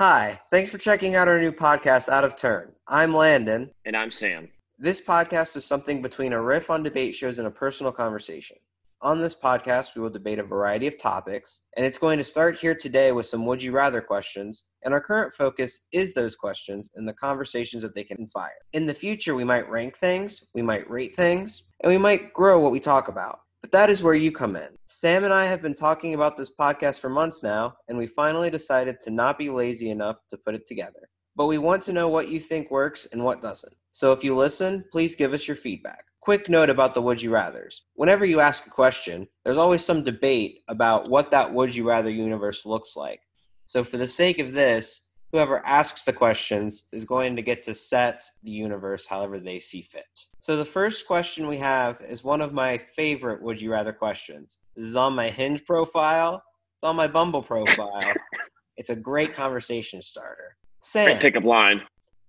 Hi, thanks for checking out our new podcast, Out of Turn. I'm Landon. And I'm Sam. This podcast is something between a riff on debate shows and a personal conversation. On this podcast, we will debate a variety of topics, and it's going to start here today with some would you rather questions. And our current focus is those questions and the conversations that they can inspire. In the future, we might rank things, we might rate things, and we might grow what we talk about. But that is where you come in. Sam and I have been talking about this podcast for months now, and we finally decided to not be lazy enough to put it together. But we want to know what you think works and what doesn't. So if you listen, please give us your feedback. Quick note about the would you rathers. Whenever you ask a question, there's always some debate about what that would you rather universe looks like. So for the sake of this, whoever asks the questions is going to get to set the universe however they see fit. So the first question we have is one of my favorite would you rather questions. This is on my Hinge profile. It's on my Bumble profile. it's a great conversation starter. Sam, Great pickup line.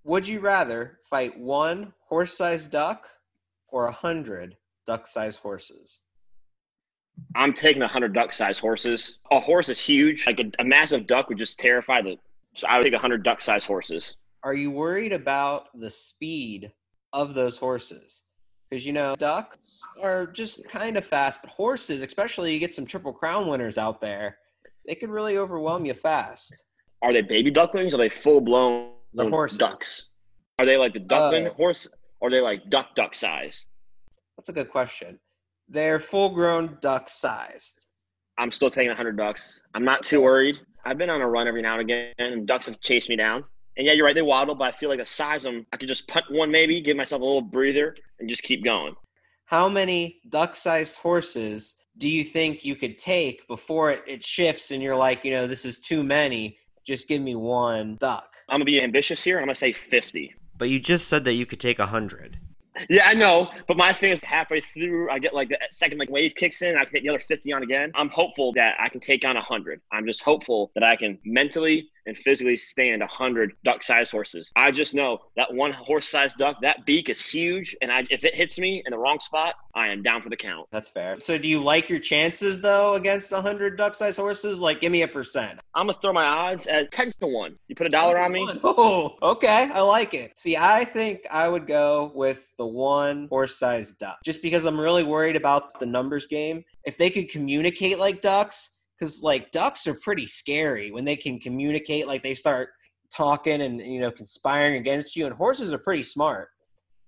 would you rather fight one horse-sized duck or a hundred duck-sized horses? I'm taking a hundred duck-sized horses. A horse is huge. Like a, a massive duck would just terrify the. So I would take a hundred duck-sized horses. Are you worried about the speed of those horses? Because you know, ducks are just kind of fast, but horses, especially you get some triple crown winners out there, they could really overwhelm you fast. Are they baby ducklings? Or are they full-blown The horses. ducks? Are they like the duckling Uh, horse? Or are they like duck duck size? That's a good question. They're full-grown duck sized. I'm still taking a hundred ducks. I'm not too worried. I've been on a run every now and again, and ducks have chased me down. And yeah, you're right. They waddle, but I feel like the size of them, I could just punt one maybe, give myself a little breather, and just keep going. How many duck-sized horses do you think you could take before it, it shifts and you're like, you know, this is too many? Just give me one duck. I'm gonna be ambitious here. I'm gonna say 50. But you just said that you could take a hundred. Yeah, I know, but my thing is halfway through, I get like the second like wave kicks in, I can take the other 50 on again. I'm hopeful that I can take on 100. I'm just hopeful that I can mentally and physically stand 100 duck-sized horses. I just know that one horse-sized duck, that beak is huge, and I, if it hits me in the wrong spot, I am down for the count. That's fair. So do you like your chances though against 100 duck-sized horses? Like give me a percent. I'm gonna throw my odds at 10 to one. You put a dollar on me, Oh, okay. I like it. See, I think I would go with the one horse-sized duck just because I'm really worried about the numbers game. If they could communicate like ducks, because like ducks are pretty scary when they can communicate, like they start talking and you know conspiring against you, and horses are pretty smart.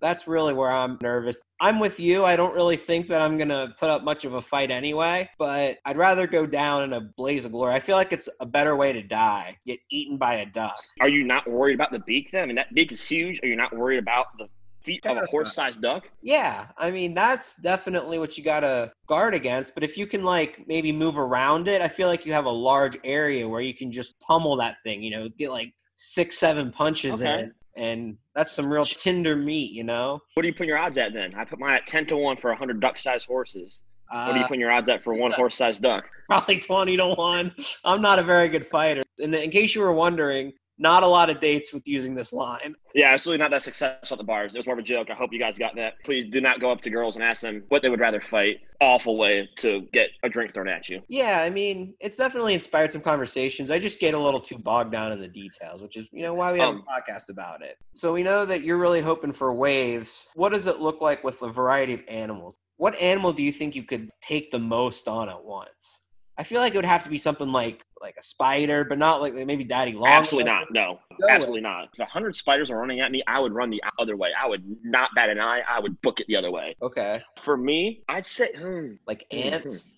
That's really where I'm nervous. I'm with you. I don't really think that I'm to put up much of a fight anyway, but I'd rather go down in a blaze of glory. I feel like it's a better way to die, get eaten by a duck. are you not worried about the beak then? I mean, that beak is huge. Are you not worried about the feet of a horse-sized duck? Yeah, I mean that's definitely what you gotta guard against. But if you can like maybe move around it, I feel like you have a large area where you can just pummel that thing. You know, get like six, seven punches Okay. in, and that's some real tender meat. You know. What do you put your odds at then? I put mine at 10 to 1 for a 100 duck-sized horses. Uh, What are you putting your odds at for one horse-sized duck? probably twenty to one. I'm not a very good fighter. And in case you were wondering, not a lot of dates with using this line. Yeah, absolutely not that successful at the bars. It was more of a joke. I hope you guys got that. Please do not go up to girls and ask them what they would rather fight. Awful way to get a drink thrown at you. Yeah, I mean, it's definitely inspired some conversations. I just get a little too bogged down in the details, which is, you know, why we have Um, a podcast about it. So we know that you're really hoping for waves. What does it look like with a variety of animals? What animal do you think you could take the most on at once? I feel like it would have to be something like like a spider, but not like maybe Daddy Long. Absolutely not. No, Go absolutely not. If a 100 spiders are running at me, I would run the other way. I would not bat an eye. I would book it the other way. Okay, For me, I'd say, hmm, like Mhm. ants.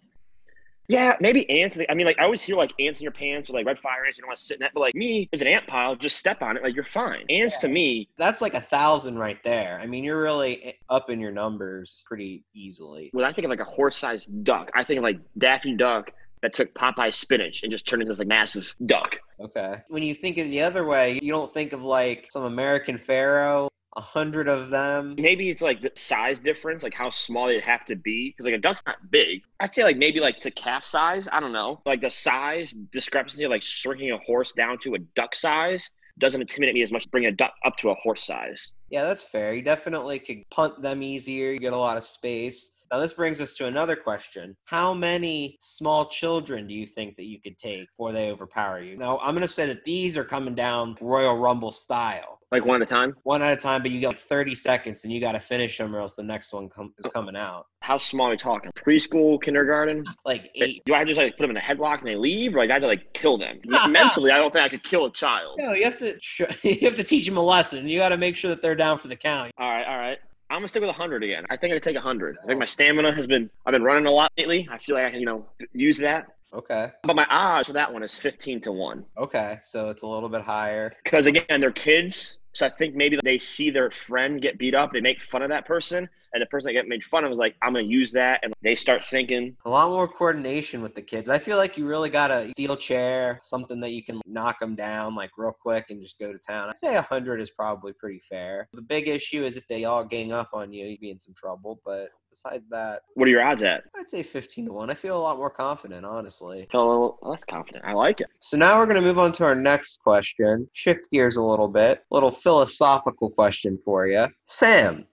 Yeah, maybe ants. I mean, like I always hear like ants in your pants or like red fire ants. You don't want to sit in that. But like me, there's an ant pile. Just step on it. Like you're fine. Ants to me, That's like a thousand right there. I mean, you're really up in your numbers pretty easily. when I think of like a horse-sized duck, I think of like Daffy Duck that took Popeye's spinach and just turned into this like massive duck. Okay. When you think of the other way, you don't think of like some American Pharoah, a hundred of them. Maybe it's like the size difference, like how small they'd have to be. Because like a duck's not big. I'd say like maybe like to calf size. I don't know. Like the size discrepancy of like shrinking a horse down to a duck size doesn't intimidate me as much. bringing a duck up to a horse size. Yeah, that's fair. You definitely could punt them easier. You get a lot of space. Now, this brings us to another question. How many small children do you think that you could take before they overpower you? Now, I'm going to say that these are coming down Royal Rumble style. Like one at a time? One at a time, but you got like 30 seconds and you got to finish them or else the next one com- is coming out. How small are we talking? Preschool, kindergarten? Like eight. Do I just like put them in a headlock and they leave, or like, I have to like kill them? Mentally, I don't think I could kill a child. No, you have to you have to teach them a lesson. You got to make sure that they're down for the count. All right, all right. I'm gonna stick with 100 again. I think I could take 100. I think my stamina has been. I've been running a lot lately. I feel like I can, you know, use that. Okay. But my odds for that one is 15 to one. Okay. So it's a little bit higher. Because again, they're kids. So I think maybe they see their friend get beat up, they make fun of that person, and the person that get made fun of was like, I'm gonna use that, and they start thinking. A lot more coordination with the kids. I feel like you really got a steel chair, something that you can knock them down like real quick and just go to town. I'd say 100 is probably pretty fair. The big issue is if they all gang up on you, you'd be in some trouble. But besides that, What are your odds at? I'd say 15 to 1. I feel a lot more confident, honestly. I feel a little less confident. I like it. So now we're going to move on to our next question. Shift gears a little bit. Little philosophical question for you. Sam,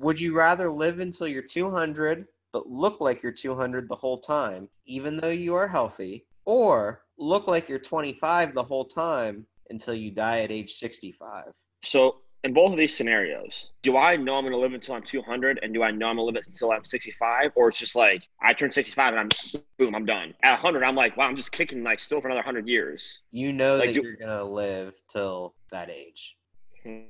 would you rather live until you're 200 but look like you're 200 the whole time, even though you are healthy, or look like you're 25 the whole time until you die at age 65? So in both of these scenarios, do I know I'm going to live until I'm 200, and do I know I'm going to live until I'm 65, or it's just like I turn 65 and I'm boom, I'm done. At 100, I'm like, wow, I'm just kicking like still for another 100 years. You know Like, that do- you're going to live till that age. Hmm.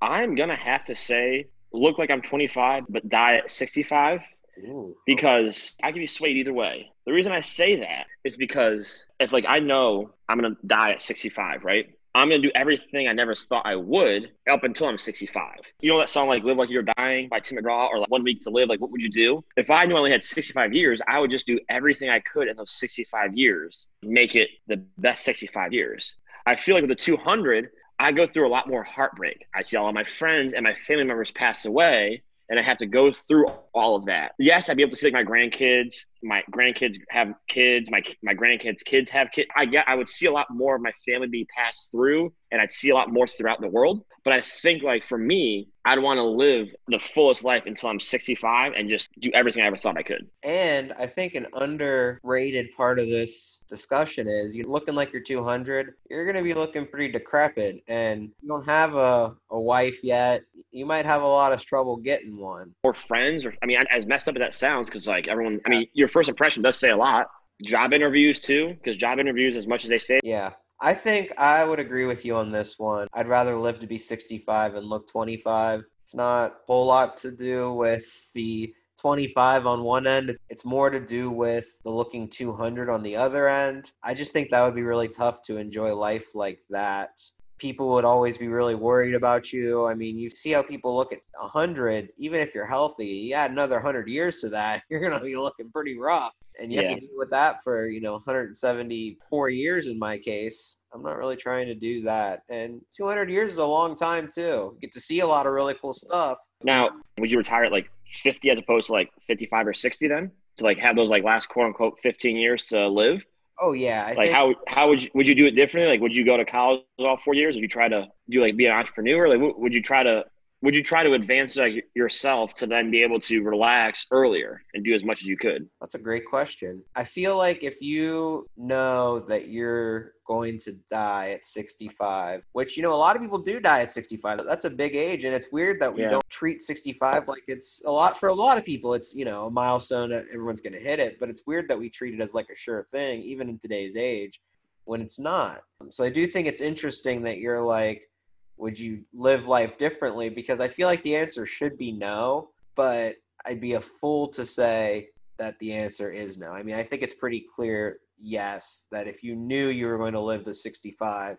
I'm gonna have to say, look like I'm 25, but die at 65 Ooh. because I can be swayed either way. The reason I say that is because if like I know I'm gonna die at 65, right? I'm gonna do everything I never thought I would up until I'm 65. You know that song like "Live Like You're Dying" by Tim McGraw, or like "One Week to Live"? Like, what would you do if I knew I only had 65 years? I would just do everything I could in those 65 years, make it the best 65 years. I feel like with the 200, I go through a lot more heartbreak. I see all of my friends and my family members pass away, and I have to go through all of that. Yes, I'd be able to see like my grandkids, my grandkids have kids, my my grandkids' kids have kids. I get, I would see a lot more of my family be passed through, and I'd see a lot more throughout the world. But I think like for me, I'd want to live the fullest life until I'm 65 and just do everything I ever thought I could. And I think an underrated part of this discussion is you're looking like you're 200, you're going to be looking pretty decrepit and you don't have a, a wife yet. You might have a lot of trouble getting one. Or friends, or I mean, as messed up as that sounds, because like everyone, I mean, your first impression does say a lot. Job interviews too, because job interviews, as much as they say, Yeah. I think I would agree with you on this one. I'd rather live to be 65 and look 25. It's not a whole lot to do with the 25 on one end. It's more to do with the looking 200 on the other end. I just think that would be really tough to enjoy life like that. People would always be really worried about you. I mean, you see how people look at 100, even if you're healthy, you add another 100 years to that, you're going to be looking pretty rough. And you Yeah. have to deal with that for, you know, 174 years in my case. I'm not really trying to do that. And 200 years is a long time, too. You get to see a lot of really cool stuff. now would you retire at like 50 as opposed to like 55 or 60 then to like have those like last quote unquote 15 years to live? Oh, yeah. I like think, how how would you would you do it differently? Like would you go to college all four years? Would you try to do like be an entrepreneur? Like would you try to would you try to advance yourself to then be able to relax earlier and do as much as you could? That's a great question. I feel like if you know that you're going to die at 65, which, you know, a lot of people do die at 65. That's a big age. And it's weird that we Yeah. don't treat 65 like it's a lot for a lot of people. It's, you know, a milestone that everyone's going to hit it. But it's weird that we treat it as like a sure thing, even in today's age, when it's not. So I do think it's interesting that you're like, would you live life differently? Because I feel like the answer should be no, but I'd be a fool to say that the answer is no. I mean, I think it's pretty clear, yes, that if you knew you were going to live to 65,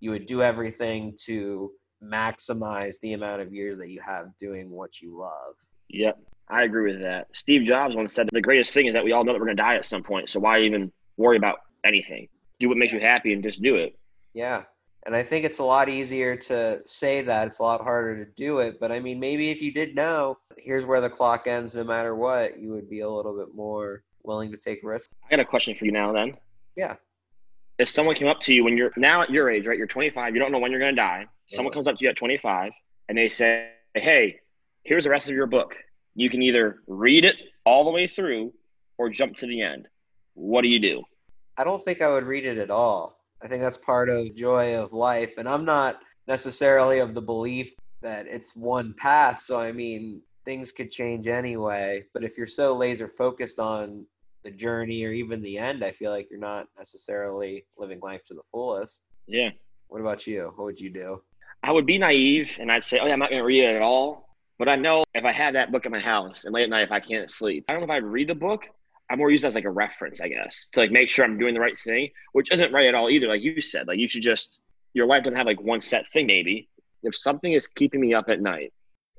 you would do everything to maximize the amount of years that you have doing what you love. Yep. I agree with that. Steve Jobs once said that the greatest thing is that we all know that we're gonna die at some point. So why even worry about anything? Do what makes you happy and just do it. Yeah. And I think it's a lot easier to say that. It's a lot harder to do it. But I mean, maybe if you did know, here's where the clock ends no matter what, you would be a little bit more willing to take risks. I got a question for you now then. Yeah. If someone came up to you when you're now at your age, right? You're 25, you don't know when you're going to die. Someone Yeah. comes up to you at 25 and they say, Hey, here's the rest of your book. You can either read it all the way through or jump to the end. What do you do? I don't think I would read it at all. I think that's part of joy of life. And I'm not necessarily of the belief that it's one path. So, I mean, things could change anyway. But if you're so laser focused on the journey or even the end, I feel like you're not necessarily living life to the fullest. Yeah. What about you? What would you do? I would be naive and I'd say, oh, yeah, I'm not going to read it at all. But I know if I had that book in my house and late at night, if I can't sleep, I don't know if I'd read the book. I more use it as like a reference, I guess, to like make sure I'm doing the right thing, which isn't right at all either. Like you said, like you should just, your life doesn't have like one set thing, maybe. If something is keeping me up at night,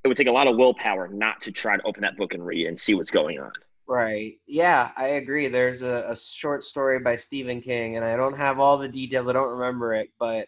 it would take a lot of willpower not to try to open that book and read and see what's going on. Right. Yeah, I agree. There's a, a, short story by Stephen King, and I don't have all the details. I don't remember it, but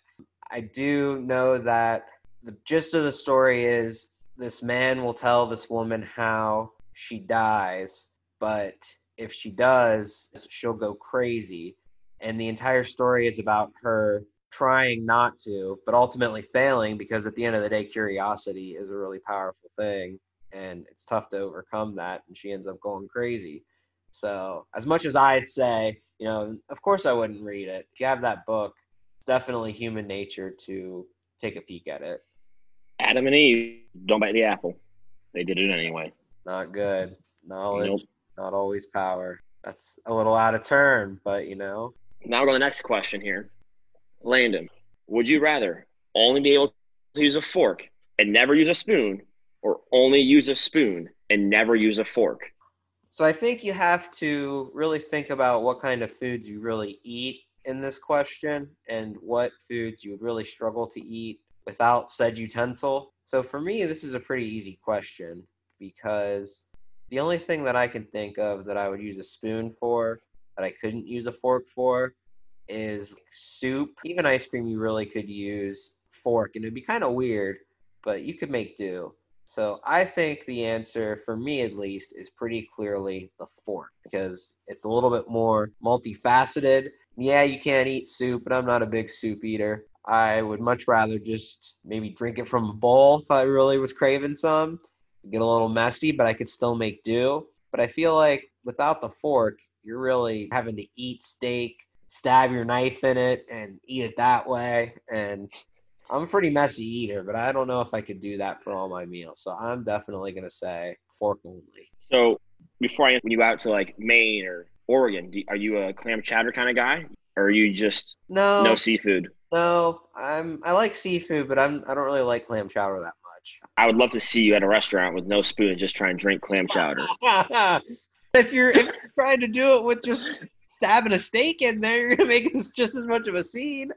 I do know that the gist of the story is this man will tell this woman how she dies, but if she does, she'll go crazy. And the entire story is about her trying not to, but ultimately failing because at the end of the day, curiosity is a really powerful thing. And it's tough to overcome that and she ends up going crazy. So as much as i'd say you know of course i wouldn't read it. If you have that book it's definitely human nature to take a peek at it. Adam and eve don't bite the apple. They did it anyway. Not good. Knowledge. Nope. Not always power that's a little out of turn but you know now we're on the next question here landon would you rather only be able to use a fork and never use a spoon or only use a spoon and never use a fork? So I think you have to really think about what kind of foods you really eat in this question and what foods you would really struggle to eat without said utensil. So for me, this is a pretty easy question because the only thing that I can think of that I would use a spoon for that I couldn't use a fork for is soup. Even ice cream, you really could use fork, and it'd be kind of weird, but you could make do. So I think the answer, for me at least, is pretty clearly the fork because it's a little bit more multifaceted. Yeah, you can't eat soup, but I'm not a big soup eater. I would much rather just maybe drink it from a bowl if I really was craving some. Get a little messy, but I could still make do. But I feel like without the fork, you're really having to eat steak, stab your knife in it, and eat it that way. And I'm a pretty messy eater, but I don't know if I could do that for all my meals. So I'm definitely gonna say fork only. So before I ask when you go out to like Maine or Oregon, do, are you a clam chowder kind of guy, or are you just no no seafood? No, I'm I like seafood, but I'm I don't really like clam chowder that much. I would love to see you at a restaurant with no spoon and just try and drink clam chowder. if you're if you're trying to do it with just stabbing a steak in there, you're gonna make it just as much of a scene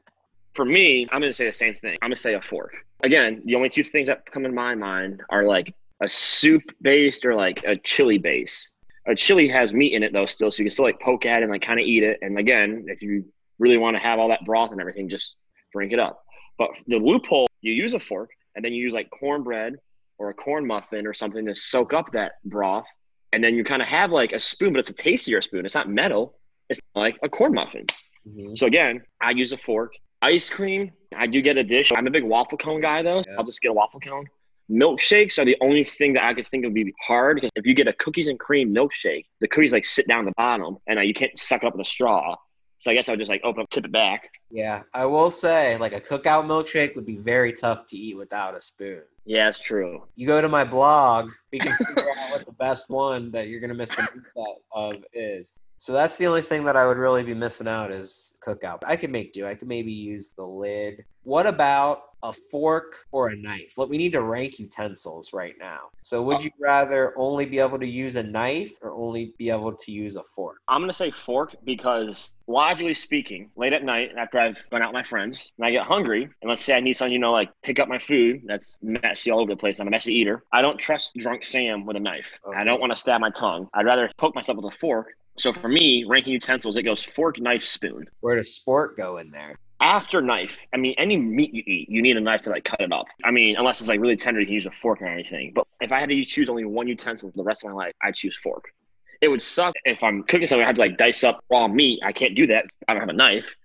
for me, I'm going to say the same thing. I'm going to say a fork. Again, the only two things that come in my mind are like a soup based or like a chili base. A chili has meat in it though, still, so you can still like poke at it and like kind of eat it. And again, if you really want to have all that broth and everything, just drink it up. But the loophole, you use a fork and then you use like cornbread or a corn muffin or something to soak up that broth. And then you kind of have like a spoon, but it's a tastier spoon. It's not metal. It's like a corn muffin. Mm-hmm. So again, I use a fork Ice cream, I do get a dish. I'm a big waffle cone guy though. Yeah. I'll just get a waffle cone. Milkshakes are the only thing that I could think would be hard because if you get a cookies and cream milkshake, the cookies like sit down the bottom and uh, you can't suck up with a straw. So I guess I would just like open up, tip it back. Yeah, I will say like a cookout milkshake would be very tough to eat without a spoon. Yeah, it's true. You go to my blog, we can figure out what the best one that you're gonna miss the most of is. So that's the only thing that I would really be missing out is cookout. I could make do. I could maybe use the lid. What about a fork or a knife? Look, we need to rank utensils right now. So would uh, you rather only be able to use a knife or only be able to use a fork? I'm gonna say fork because logically speaking, late at night after I've gone out with my friends and I get hungry, and let's say I need something, you know, like pick up my food that's messy all over the place. I'm a messy eater. I don't trust drunk Sam with a knife. Okay. I don't want to stab my tongue. I'd rather poke myself with a fork so for me, ranking utensils, it goes fork, knife, spoon. Where does spork go in there? After knife, I mean, any meat you eat, you need a knife to like cut it up. I mean, unless it's like really tender, you can use a fork or anything. But if I had to choose only one utensil for the rest of my life, I'd choose fork. It would suck if I'm cooking something, I have to like dice up raw meat. I can't do that. I don't have a knife.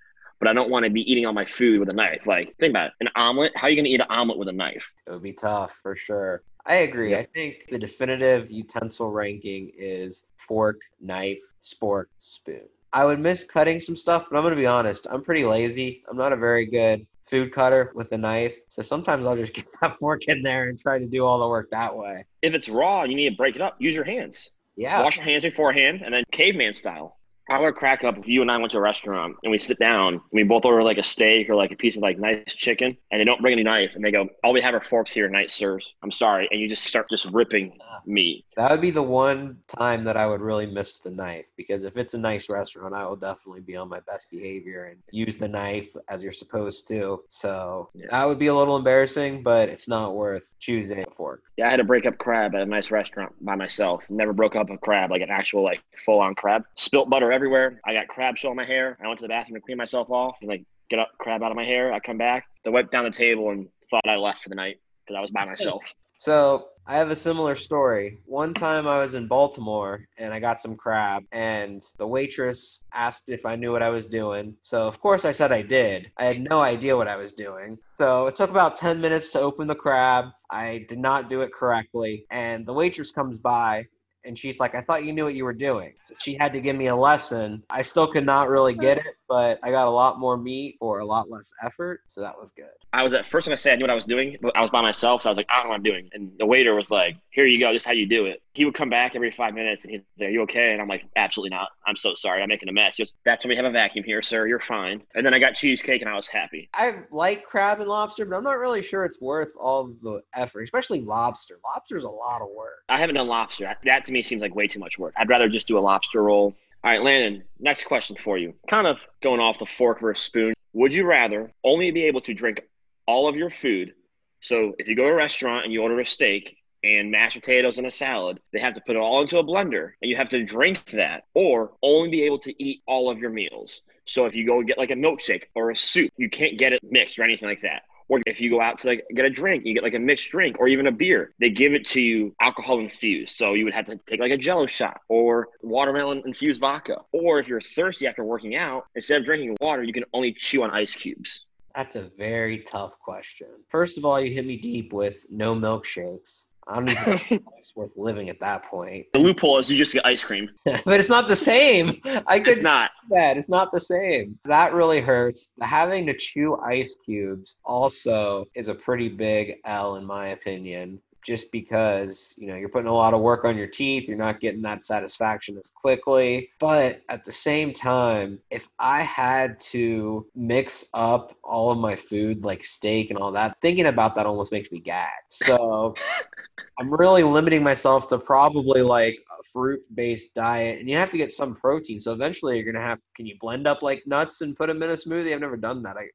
But I don't want to be eating all my food with a knife. Like, think about it. An omelet, how are you going to eat an omelet with a knife? It would be tough for sure. I agree. Yeah. I think the definitive utensil ranking is fork, knife, spork, spoon. I would miss cutting some stuff, but I'm going to be honest. I'm pretty lazy. I'm not a very good food cutter with a knife. So sometimes I'll just get that fork in there and try to do all the work that way. If it's raw and you need to break it up, use your hands. Yeah. Wash your hands beforehand and then caveman style. I would crack up if you and I went to a restaurant and we sit down and we both order like a steak or like a piece of like nice chicken and they don't bring any knife and they go, All we have are forks here, night sirs. I'm sorry. And you just start just ripping meat. That would be the one time that I would really miss the knife because if it's a nice restaurant, I will definitely be on my best behavior and use the knife as you're supposed to. So Yeah. that would be a little embarrassing, but it's not worth choosing a fork. Yeah, I had to break up crab at a nice restaurant by myself. Never broke up a crab, like an actual like full on crab. Spilt butter everywhere. I got crab shell in my hair. I went to the bathroom to clean myself off and like get up crab out of my hair. I come back, they wiped down the table and thought I left for the night because I was by myself. So I have a similar story. One time I was in Baltimore and I got some crab, and the waitress asked if I knew what I was doing. So, of course, I said I did. I had no idea what I was doing. So, it took about 10 minutes to open the crab. I did not do it correctly. And the waitress comes by and she's like, I thought you knew what you were doing. So, she had to give me a lesson. I still could not really get it, but I got a lot more meat for a lot less effort. So, that was good. I was at first gonna say I knew what I was doing, but I was by myself, so I was like, I don't know what I'm doing. And the waiter was like, Here you go, this is how you do it. He would come back every five minutes and he'd say, Are you okay? And I'm like, Absolutely not. I'm so sorry. I'm making a mess. He goes, That's why we have a vacuum here, sir. You're fine. And then I got cheesecake and I was happy. I like crab and lobster, but I'm not really sure it's worth all the effort, especially lobster. Lobster's a lot of work. I haven't done lobster. That to me seems like way too much work. I'd rather just do a lobster roll. All right, Landon, next question for you. Kind of going off the fork versus spoon. Would you rather only be able to drink all of your food? So if you go to a restaurant and you order a steak and mashed potatoes and a salad, they have to put it all into a blender and you have to drink that, or only be able to eat all of your meals. So if you go get like a milkshake or a soup, you can't get it mixed or anything like that. Or if you go out to like get a drink, you get like a mixed drink or even a beer. They give it to you alcohol infused. So you would have to take like a jello shot or watermelon infused vodka. Or if you're thirsty after working out, instead of drinking water, you can only chew on ice cubes. That's a very tough question. First of all, you hit me deep with no milkshakes. I don't even think it's worth living at that point. The loophole is you just get ice cream. but it's not the same. I It's could not. that. It's not the same. That really hurts. Having to chew ice cubes also is a pretty big L in my opinion. Just because, you know, you're putting a lot of work on your teeth, you're not getting that satisfaction as quickly. But at the same time, if I had to mix up all of my food, like steak and all that, thinking about that almost makes me gag. So I'm really limiting myself to probably like a fruit based diet and you have to get some protein. So eventually you're gonna have can you blend up like nuts and put them in a smoothie? I've never done that. I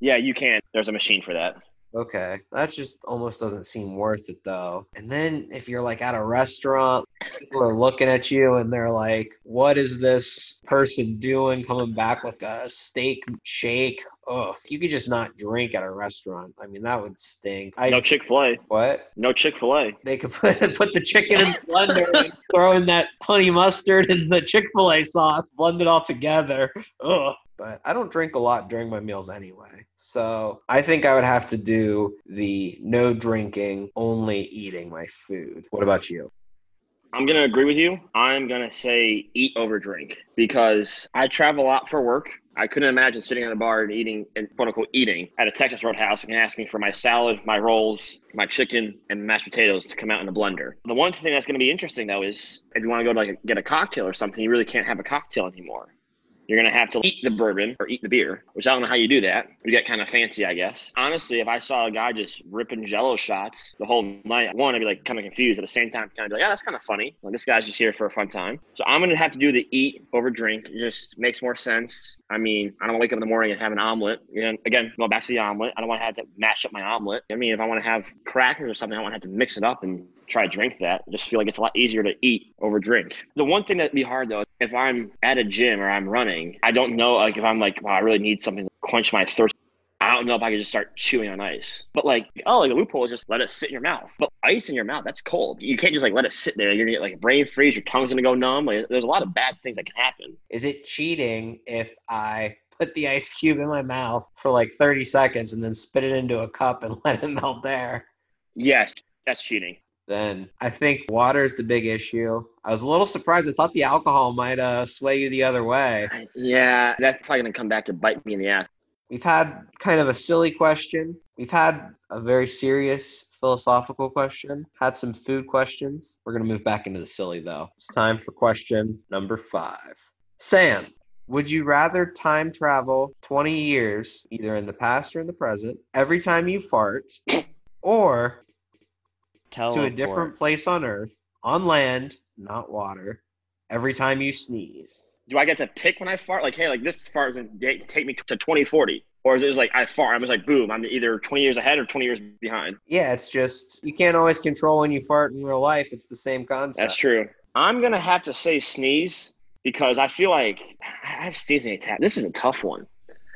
Yeah, you can. There's a machine for that. okay. That just almost doesn't seem worth it though. And then if you're like at a restaurant, people are looking at you and they're like, What is this person doing coming back with a steak shake? Ugh. You could just not drink at a restaurant. I mean that would stink. I No Chick fil A. what? No Chick fil A. They could put put the chicken in the blender and throw in that honey mustard and the Chick Fil A sauce, blend it all together. Ugh. But I don't drink a lot during my meals anyway, so I think I would have to do the no drinking, only eating my food. What about you? I'm going to agree with you. I'm going to say eat over drink because I travel a lot for work. I couldn't imagine sitting at a bar and eating, and quote unquote, eating at a Texas Roadhouse and asking for my salad, my rolls, my chicken, and mashed potatoes to come out in a blender. The one thing that's going to be interesting though is if you want to go to like get a cocktail or something, you really can't have a cocktail anymore. You're gonna have to eat the bourbon or eat the beer, which I don't know how you do that. You get kind of fancy, I guess. Honestly, if I saw a guy just ripping Jello shots the whole night, one, I'd be like kind of confused. At the same time, kind of be like, yeah, that's kind of funny. Like this guy's just here for a fun time. So I'm gonna have to do the eat over drink. It just makes more sense. I mean, I don't want to wake up in the morning and have an omelet. And again, going back to the omelet, I don't want to have to mash up my omelet. I mean, if I want to have crackers or something, I want to have to mix it up and try to drink that. I just feel like it's a lot easier to eat over drink. The one thing that'd be hard though, if I'm at a gym or I'm running, I don't know like if I'm like, wow, I really need something to quench my thirst. I don't know if I could just start chewing on ice. But like, oh, like a loophole is just let it sit in your mouth. But ice in your mouth, that's cold. You can't just like let it sit there. You're gonna get like a brain freeze, your tongue's gonna go numb. Like there's a lot of bad things that can happen. Is it cheating if I put the ice cube in my mouth for like 30 seconds and then spit it into a cup and let it melt there. Yes, that's cheating. Then I think water is the big issue. I was a little surprised. I thought the alcohol might uh, sway you the other way. Yeah, that's probably going to come back to bite me in the ass. We've had kind of a silly question. We've had a very serious philosophical question, had some food questions. We're going to move back into the silly, though. It's time for question number five. Sam, would you rather time travel 20 years, either in the past or in the present, every time you fart, or to a different place on Earth, on land, not water, every time you sneeze? Do I get to pick when I fart? Like, hey, like this fart is going to take me to 2040. Or is it just like I fart? I'm just like, boom, I'm either 20 years ahead or 20 years behind. Yeah, it's just, you can't always control when you fart in real life. It's the same concept. That's true. I'm going to have to say sneeze because I feel like I have sneezing attack. This is a tough one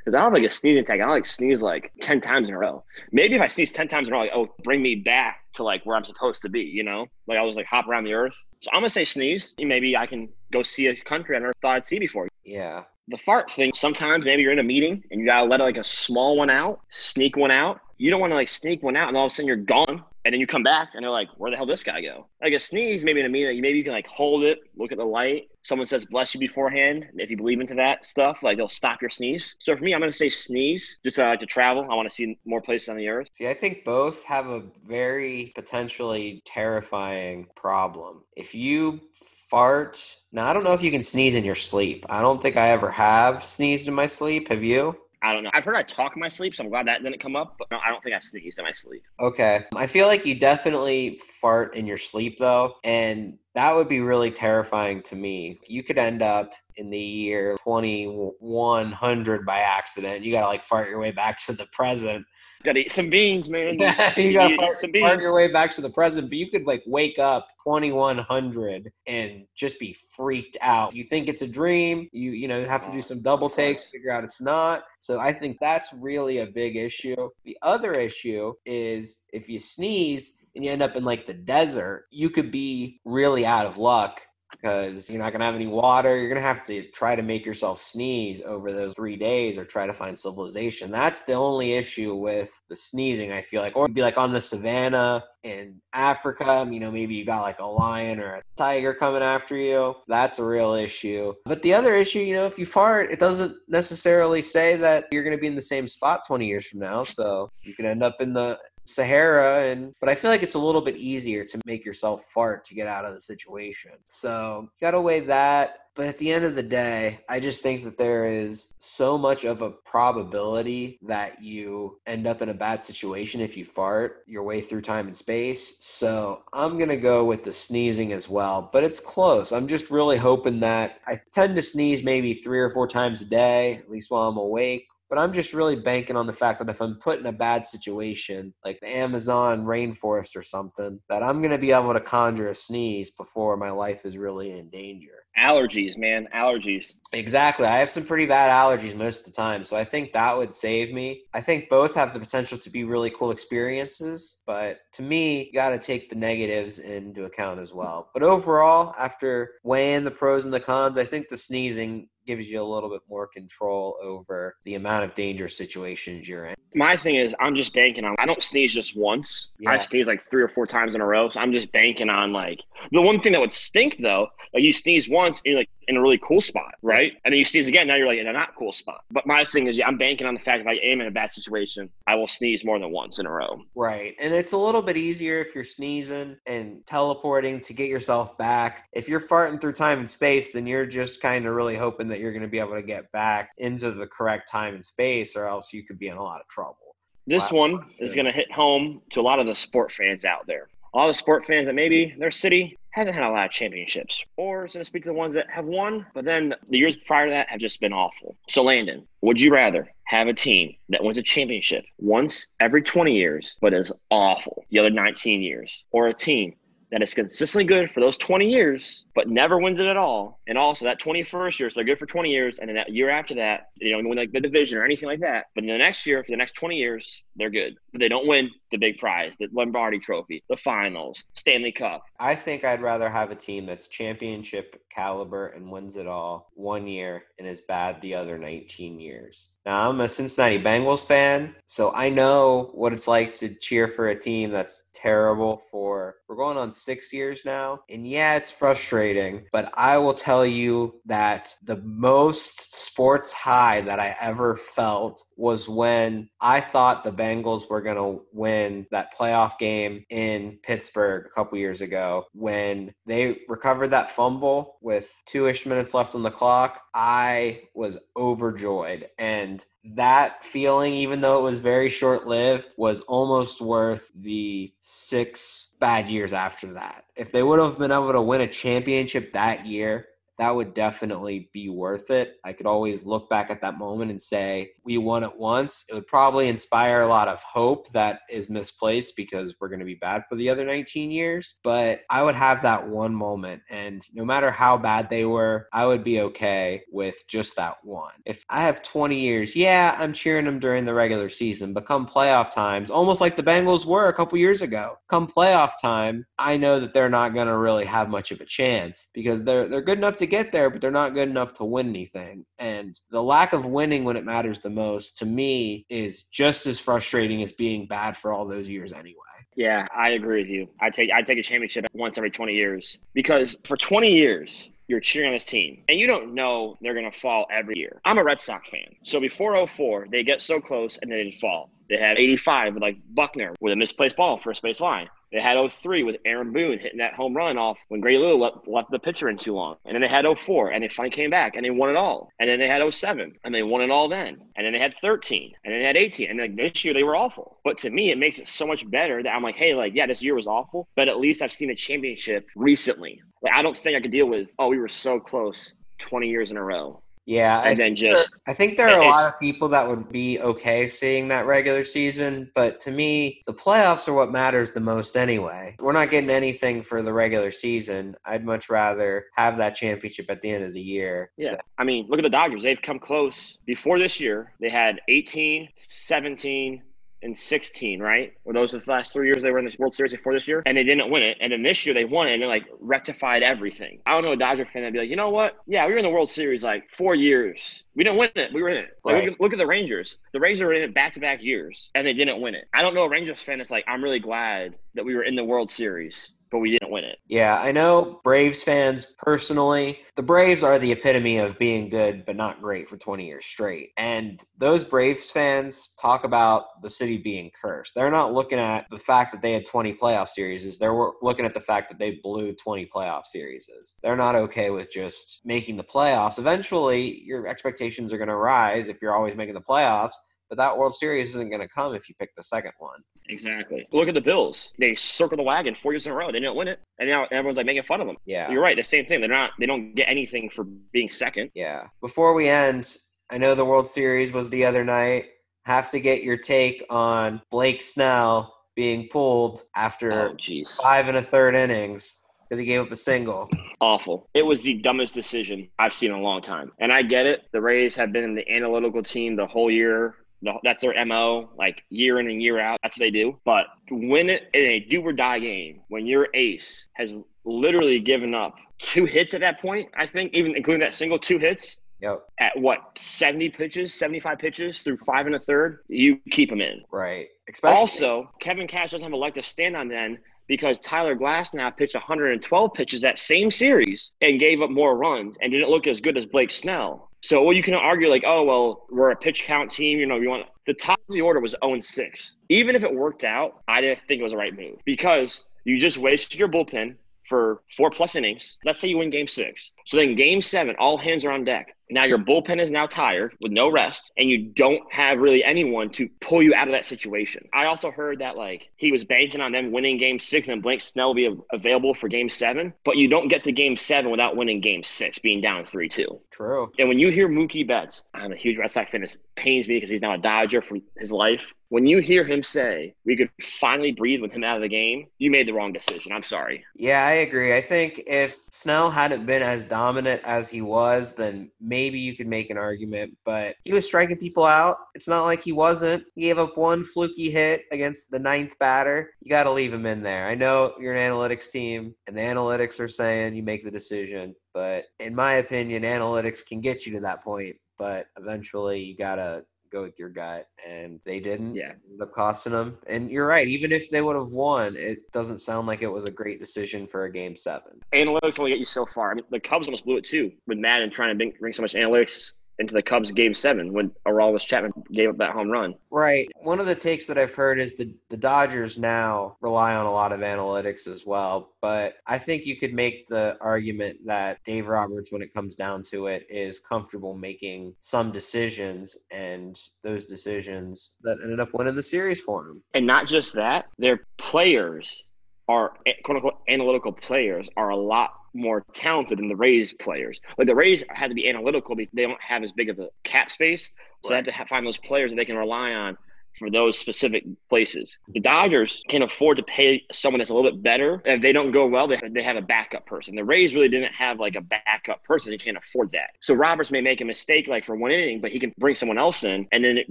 because I don't have like a sneezing attack. I like sneeze like 10 times in a row. Maybe if I sneeze 10 times in a row, like, oh, bring me back to like where I'm supposed to be, you know? Like I was like hop around the earth. So I'm going to say sneeze. Maybe I can go see a country I never thought I'd see before. Yeah. The fart thing, sometimes maybe you're in a meeting and you got to let like a small one out, sneak one out. You don't want to like sneak one out and all of a sudden you're gone and then you come back and they're like, where the hell did this guy go? Like a sneeze, maybe in a meeting, maybe you can like hold it, look at the light. Someone says bless you beforehand. If you believe into that stuff, like they'll stop your sneeze. So for me, I'm gonna say sneeze. Just uh, to travel, I want to see more places on the earth. See, I think both have a very potentially terrifying problem. If you fart, now I don't know if you can sneeze in your sleep. I don't think I ever have sneezed in my sleep. Have you? I don't know. I've heard I talk in my sleep, so I'm glad that didn't come up. But no, I don't think I've sneezed in my sleep. Okay. I feel like you definitely fart in your sleep, though. And that would be really terrifying to me. You could end up in the year 2100 by accident. You got to like fart your way back to the present. Got to eat some beans, man. Yeah, you, got to fart, some beans. fart your way back to the present, but you could like wake up 2100 and just be freaked out. You think it's a dream. You you know, you have to do oh, some double takes, figure out it's not. So I think that's really a big issue. The other issue is if you sneeze and you end up in like the desert, you could be really out of luck because you're not going to have any water. You're going to have to try to make yourself sneeze over those three days or try to find civilization. That's the only issue with the sneezing, I feel like. Or be like on the savannah in Africa, you know, maybe you got like a lion or a tiger coming after you. That's a real issue. But the other issue, you know, if you fart, it doesn't necessarily say that you're going to be in the same spot 20 years from now. So you could end up in the Sahara and but I feel like it's a little bit easier to make yourself fart to get out of the situation. So you gotta weigh that. But at the end of the day, I just think that there is so much of a probability that you end up in a bad situation if you fart your way through time and space. So I'm going to go with the sneezing as well, but it's close. I'm just really hoping that I tend to sneeze maybe three or four times a day, at least while I'm awake. But I'm just really banking on the fact that if I'm put in a bad situation, like the Amazon rainforest or something, that I'm going to be able to conjure a sneeze before my life is really in danger. Allergies, man, allergies. Exactly. I have some pretty bad allergies most of the time. So I think that would save me. I think both have the potential to be really cool experiences. But to me, you got to take the negatives into account as well. But overall, after weighing the pros and the cons, I think the sneezing gives you a little bit more control over the amount of dangerous situations you're in. My thing is, I'm just banking on. I don't sneeze just once. Yeah. I sneeze like three or four times in a row. So I'm just banking on like the one thing that would stink though. Like you sneeze once, and you're like in a really cool spot, right? And then you sneeze again. Now you're like in a not cool spot. But my thing is, yeah, I'm banking on the fact that if I am in a bad situation, I will sneeze more than once in a row. Right, and it's a little bit easier if you're sneezing and teleporting to get yourself back. If you're farting through time and space, then you're just kind of really hoping that you're going to be able to get back into the correct time and space, or else you could be in a lot of trouble. This one is going to hit home to a lot of the sport fans out there. A lot of sport fans that maybe their city hasn't had a lot of championships, or going to speak to the ones that have won, but then the years prior to that have just been awful. So, Landon, would you rather have a team that wins a championship once every 20 years, but is awful the other 19 years, or a team that is consistently good for those 20 years, but never wins it at all. And also that 21st year, so they're good for 20 years. And then that year after that, they don't win like the division or anything like that. But in the next year, for the next 20 years, they're good. But they don't win the big prize, the Lombardi trophy, the finals, Stanley Cup. I think I'd rather have a team that's championship caliber and wins it all one year and is bad the other 19 years. Now, I'm a Cincinnati Bengals fan, so I know what it's like to cheer for a team that's terrible for, we're going on six years now. And yeah, it's frustrating, but I will tell you that the most sports high that I ever felt was when I thought the Bengals were going to win that playoff game in Pittsburgh a couple years ago when they recovered that fumble with two ish minutes left on the clock. I was overjoyed. And that feeling, even though it was very short lived, was almost worth the six bad years after that. If they would have been able to win a championship that year, that would definitely be worth it. I could always look back at that moment and say, we won it once. It would probably inspire a lot of hope that is misplaced because we're going to be bad for the other 19 years. But I would have that one moment. And no matter how bad they were, I would be okay with just that one. If I have 20 years, yeah, I'm cheering them during the regular season. But come playoff times, almost like the Bengals were a couple years ago, come playoff time, I know that they're not going to really have much of a chance because they're, they're good enough to to get there, but they're not good enough to win anything. And the lack of winning when it matters the most, to me, is just as frustrating as being bad for all those years anyway. Yeah, I agree with you. I take I take a championship once every 20 years because for 20 years you're cheering on this team and you don't know they're going to fall every year. I'm a Red Sox fan. So before 04, they get so close and they didn't fall. They had 85 with like Buckner with a misplaced ball first base line. They had 03 with Aaron Boone hitting that home run off when Grady Little left, left, the pitcher in too long. And then they had 04 and they finally came back and they won it all. And then they had 07 and they won it all then. And then they had 13 and then they had 18. And like this year they were awful. But to me, it makes it so much better that I'm like, hey, like, yeah, this year was awful, but at least I've seen a championship recently. Like, I don't think I could deal with, oh, we were so close 20 years in a row. Yeah, and I then just there, I think there are a lot of people that would be okay seeing that regular season, but to me, the playoffs are what matters the most anyway. We're not getting anything for the regular season. I'd much rather have that championship at the end of the year. Yeah. I mean, look at the Dodgers. They've come close. Before this year, they had 18, 17, and 16, right? Were those the last three years they were in the World Series before this year? And they didn't win it. And then this year they won it and they like rectified everything. I don't know a Dodger fan that'd be like, you know what? Yeah, we were in the World Series like four years. We didn't win it. We were in it. Like, right. look, at, look, at, the Rangers. The Rangers were in it back to back years and they didn't win it. I don't know a Rangers fan that's like, I'm really glad that we were in the World Series but we didn't win it. Yeah, I know Braves fans personally. The Braves are the epitome of being good but not great for 20 years straight. And those Braves fans talk about the city being cursed. They're not looking at the fact that they had 20 playoff series. They're looking at the fact that they blew 20 playoff series. They're not okay with just making the playoffs. Eventually, your expectations are going to rise if you're always making the playoffs but that World Series isn't going to come if you pick the second one. Exactly. Look at the Bills. They circle the wagon four years in a row. They didn't win it, and now everyone's like making fun of them. Yeah, you're right. The same thing. They're not. They don't get anything for being second. Yeah. Before we end, I know the World Series was the other night. Have to get your take on Blake Snell being pulled after oh, five and a third innings because he gave up a single. Awful. It was the dumbest decision I've seen in a long time. And I get it. The Rays have been the analytical team the whole year that's their mo, like year in and year out. That's what they do. But when it in a do or die game, when your ace has literally given up two hits at that point, I think, even including that single, two hits. Yep. At what, 70 pitches, 75 pitches through five and a third, you keep them in. Right. Especially- also, Kevin Cash doesn't have a leg to stand on then because Tyler Glasnow pitched 112 pitches that same series and gave up more runs and didn't look as good as Blake Snell. So, well, you can argue like, oh, well, we're a pitch count team. You know, you want the top of the order was 0 6. Even if it worked out, I didn't think it was the right move because you just wasted your bullpen for four plus innings. Let's say you win game six. So then game seven, all hands are on deck. Now your bullpen is now tired with no rest, and you don't have really anyone to pull you out of that situation. I also heard that like he was banking on them winning game six and then Blake Snell will be available for game seven, but you don't get to game seven without winning game six, being down 3 2. True. And when you hear Mookie Betts, I'm a huge Red Sox fan. It pains me because he's now a Dodger for his life when you hear him say we could finally breathe with him out of the game, you made the wrong decision. I'm sorry. Yeah, I agree. I think if Snell hadn't been as dominant as he was, then maybe you could make an argument. But he was striking people out. It's not like he wasn't. He gave up one fluky hit against the ninth batter. You got to leave him in there. I know you're an analytics team, and the analytics are saying you make the decision. But in my opinion, analytics can get you to that point. But eventually, you got to go with your gut, and they didn't. Yeah. Ended up costing them. And you're right. Even if they would have won, it doesn't sound like it was a great decision for a game seven. Analytics only get you so far. I mean, the Cubs almost blew it too with Maddon trying to bring, bring so much analytics into the Cubs game seven when Aroldis Chapman gave up that home run. Right. One of the takes that I've heard is the, the Dodgers now rely on a lot of analytics as well. But I think you could make the argument that Dave Roberts, when it comes down to it, is comfortable making some decisions and those decisions that ended up winning the series for him. And not just that, their players are quote unquote analytical players are a lot more talented than the Rays players. Like the Rays had to be analytical because they don't have as big of a cap space, so right. they have to find those players that they can rely on for those specific places. The Dodgers can afford to pay someone that's a little bit better. If they don't go well, they, they have a backup person. The Rays really didn't have like a backup person. They can't afford that. So Roberts may make a mistake like for one inning, but he can bring someone else in and then it'd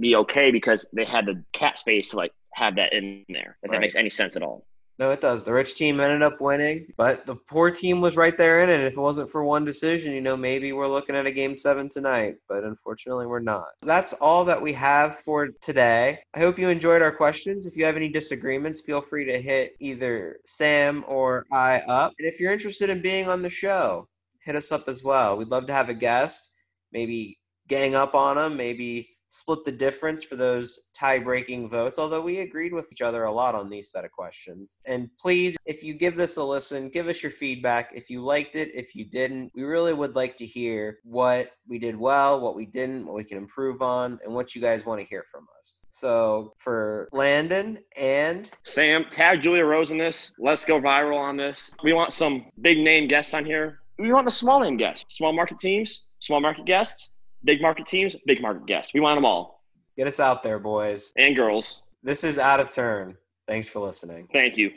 be okay because they had the cap space to like have that in there. If right. that makes any sense at all. No, it does. The rich team ended up winning, but the poor team was right there in it. If it wasn't for one decision, you know, maybe we're looking at a game seven tonight, but unfortunately, we're not. That's all that we have for today. I hope you enjoyed our questions. If you have any disagreements, feel free to hit either Sam or I up. And if you're interested in being on the show, hit us up as well. We'd love to have a guest, maybe gang up on them, maybe split the difference for those tie breaking votes, although we agreed with each other a lot on these set of questions. And please, if you give this a listen, give us your feedback. If you liked it, if you didn't, we really would like to hear what we did well, what we didn't, what we can improve on, and what you guys want to hear from us. So for Landon and Sam, tag Julia Rose in this. Let's go viral on this. We want some big name guests on here. We want the small name guests, small market teams, small market guests Big market teams, big market guests. We want them all. Get us out there, boys and girls. This is Out of Turn. Thanks for listening. Thank you.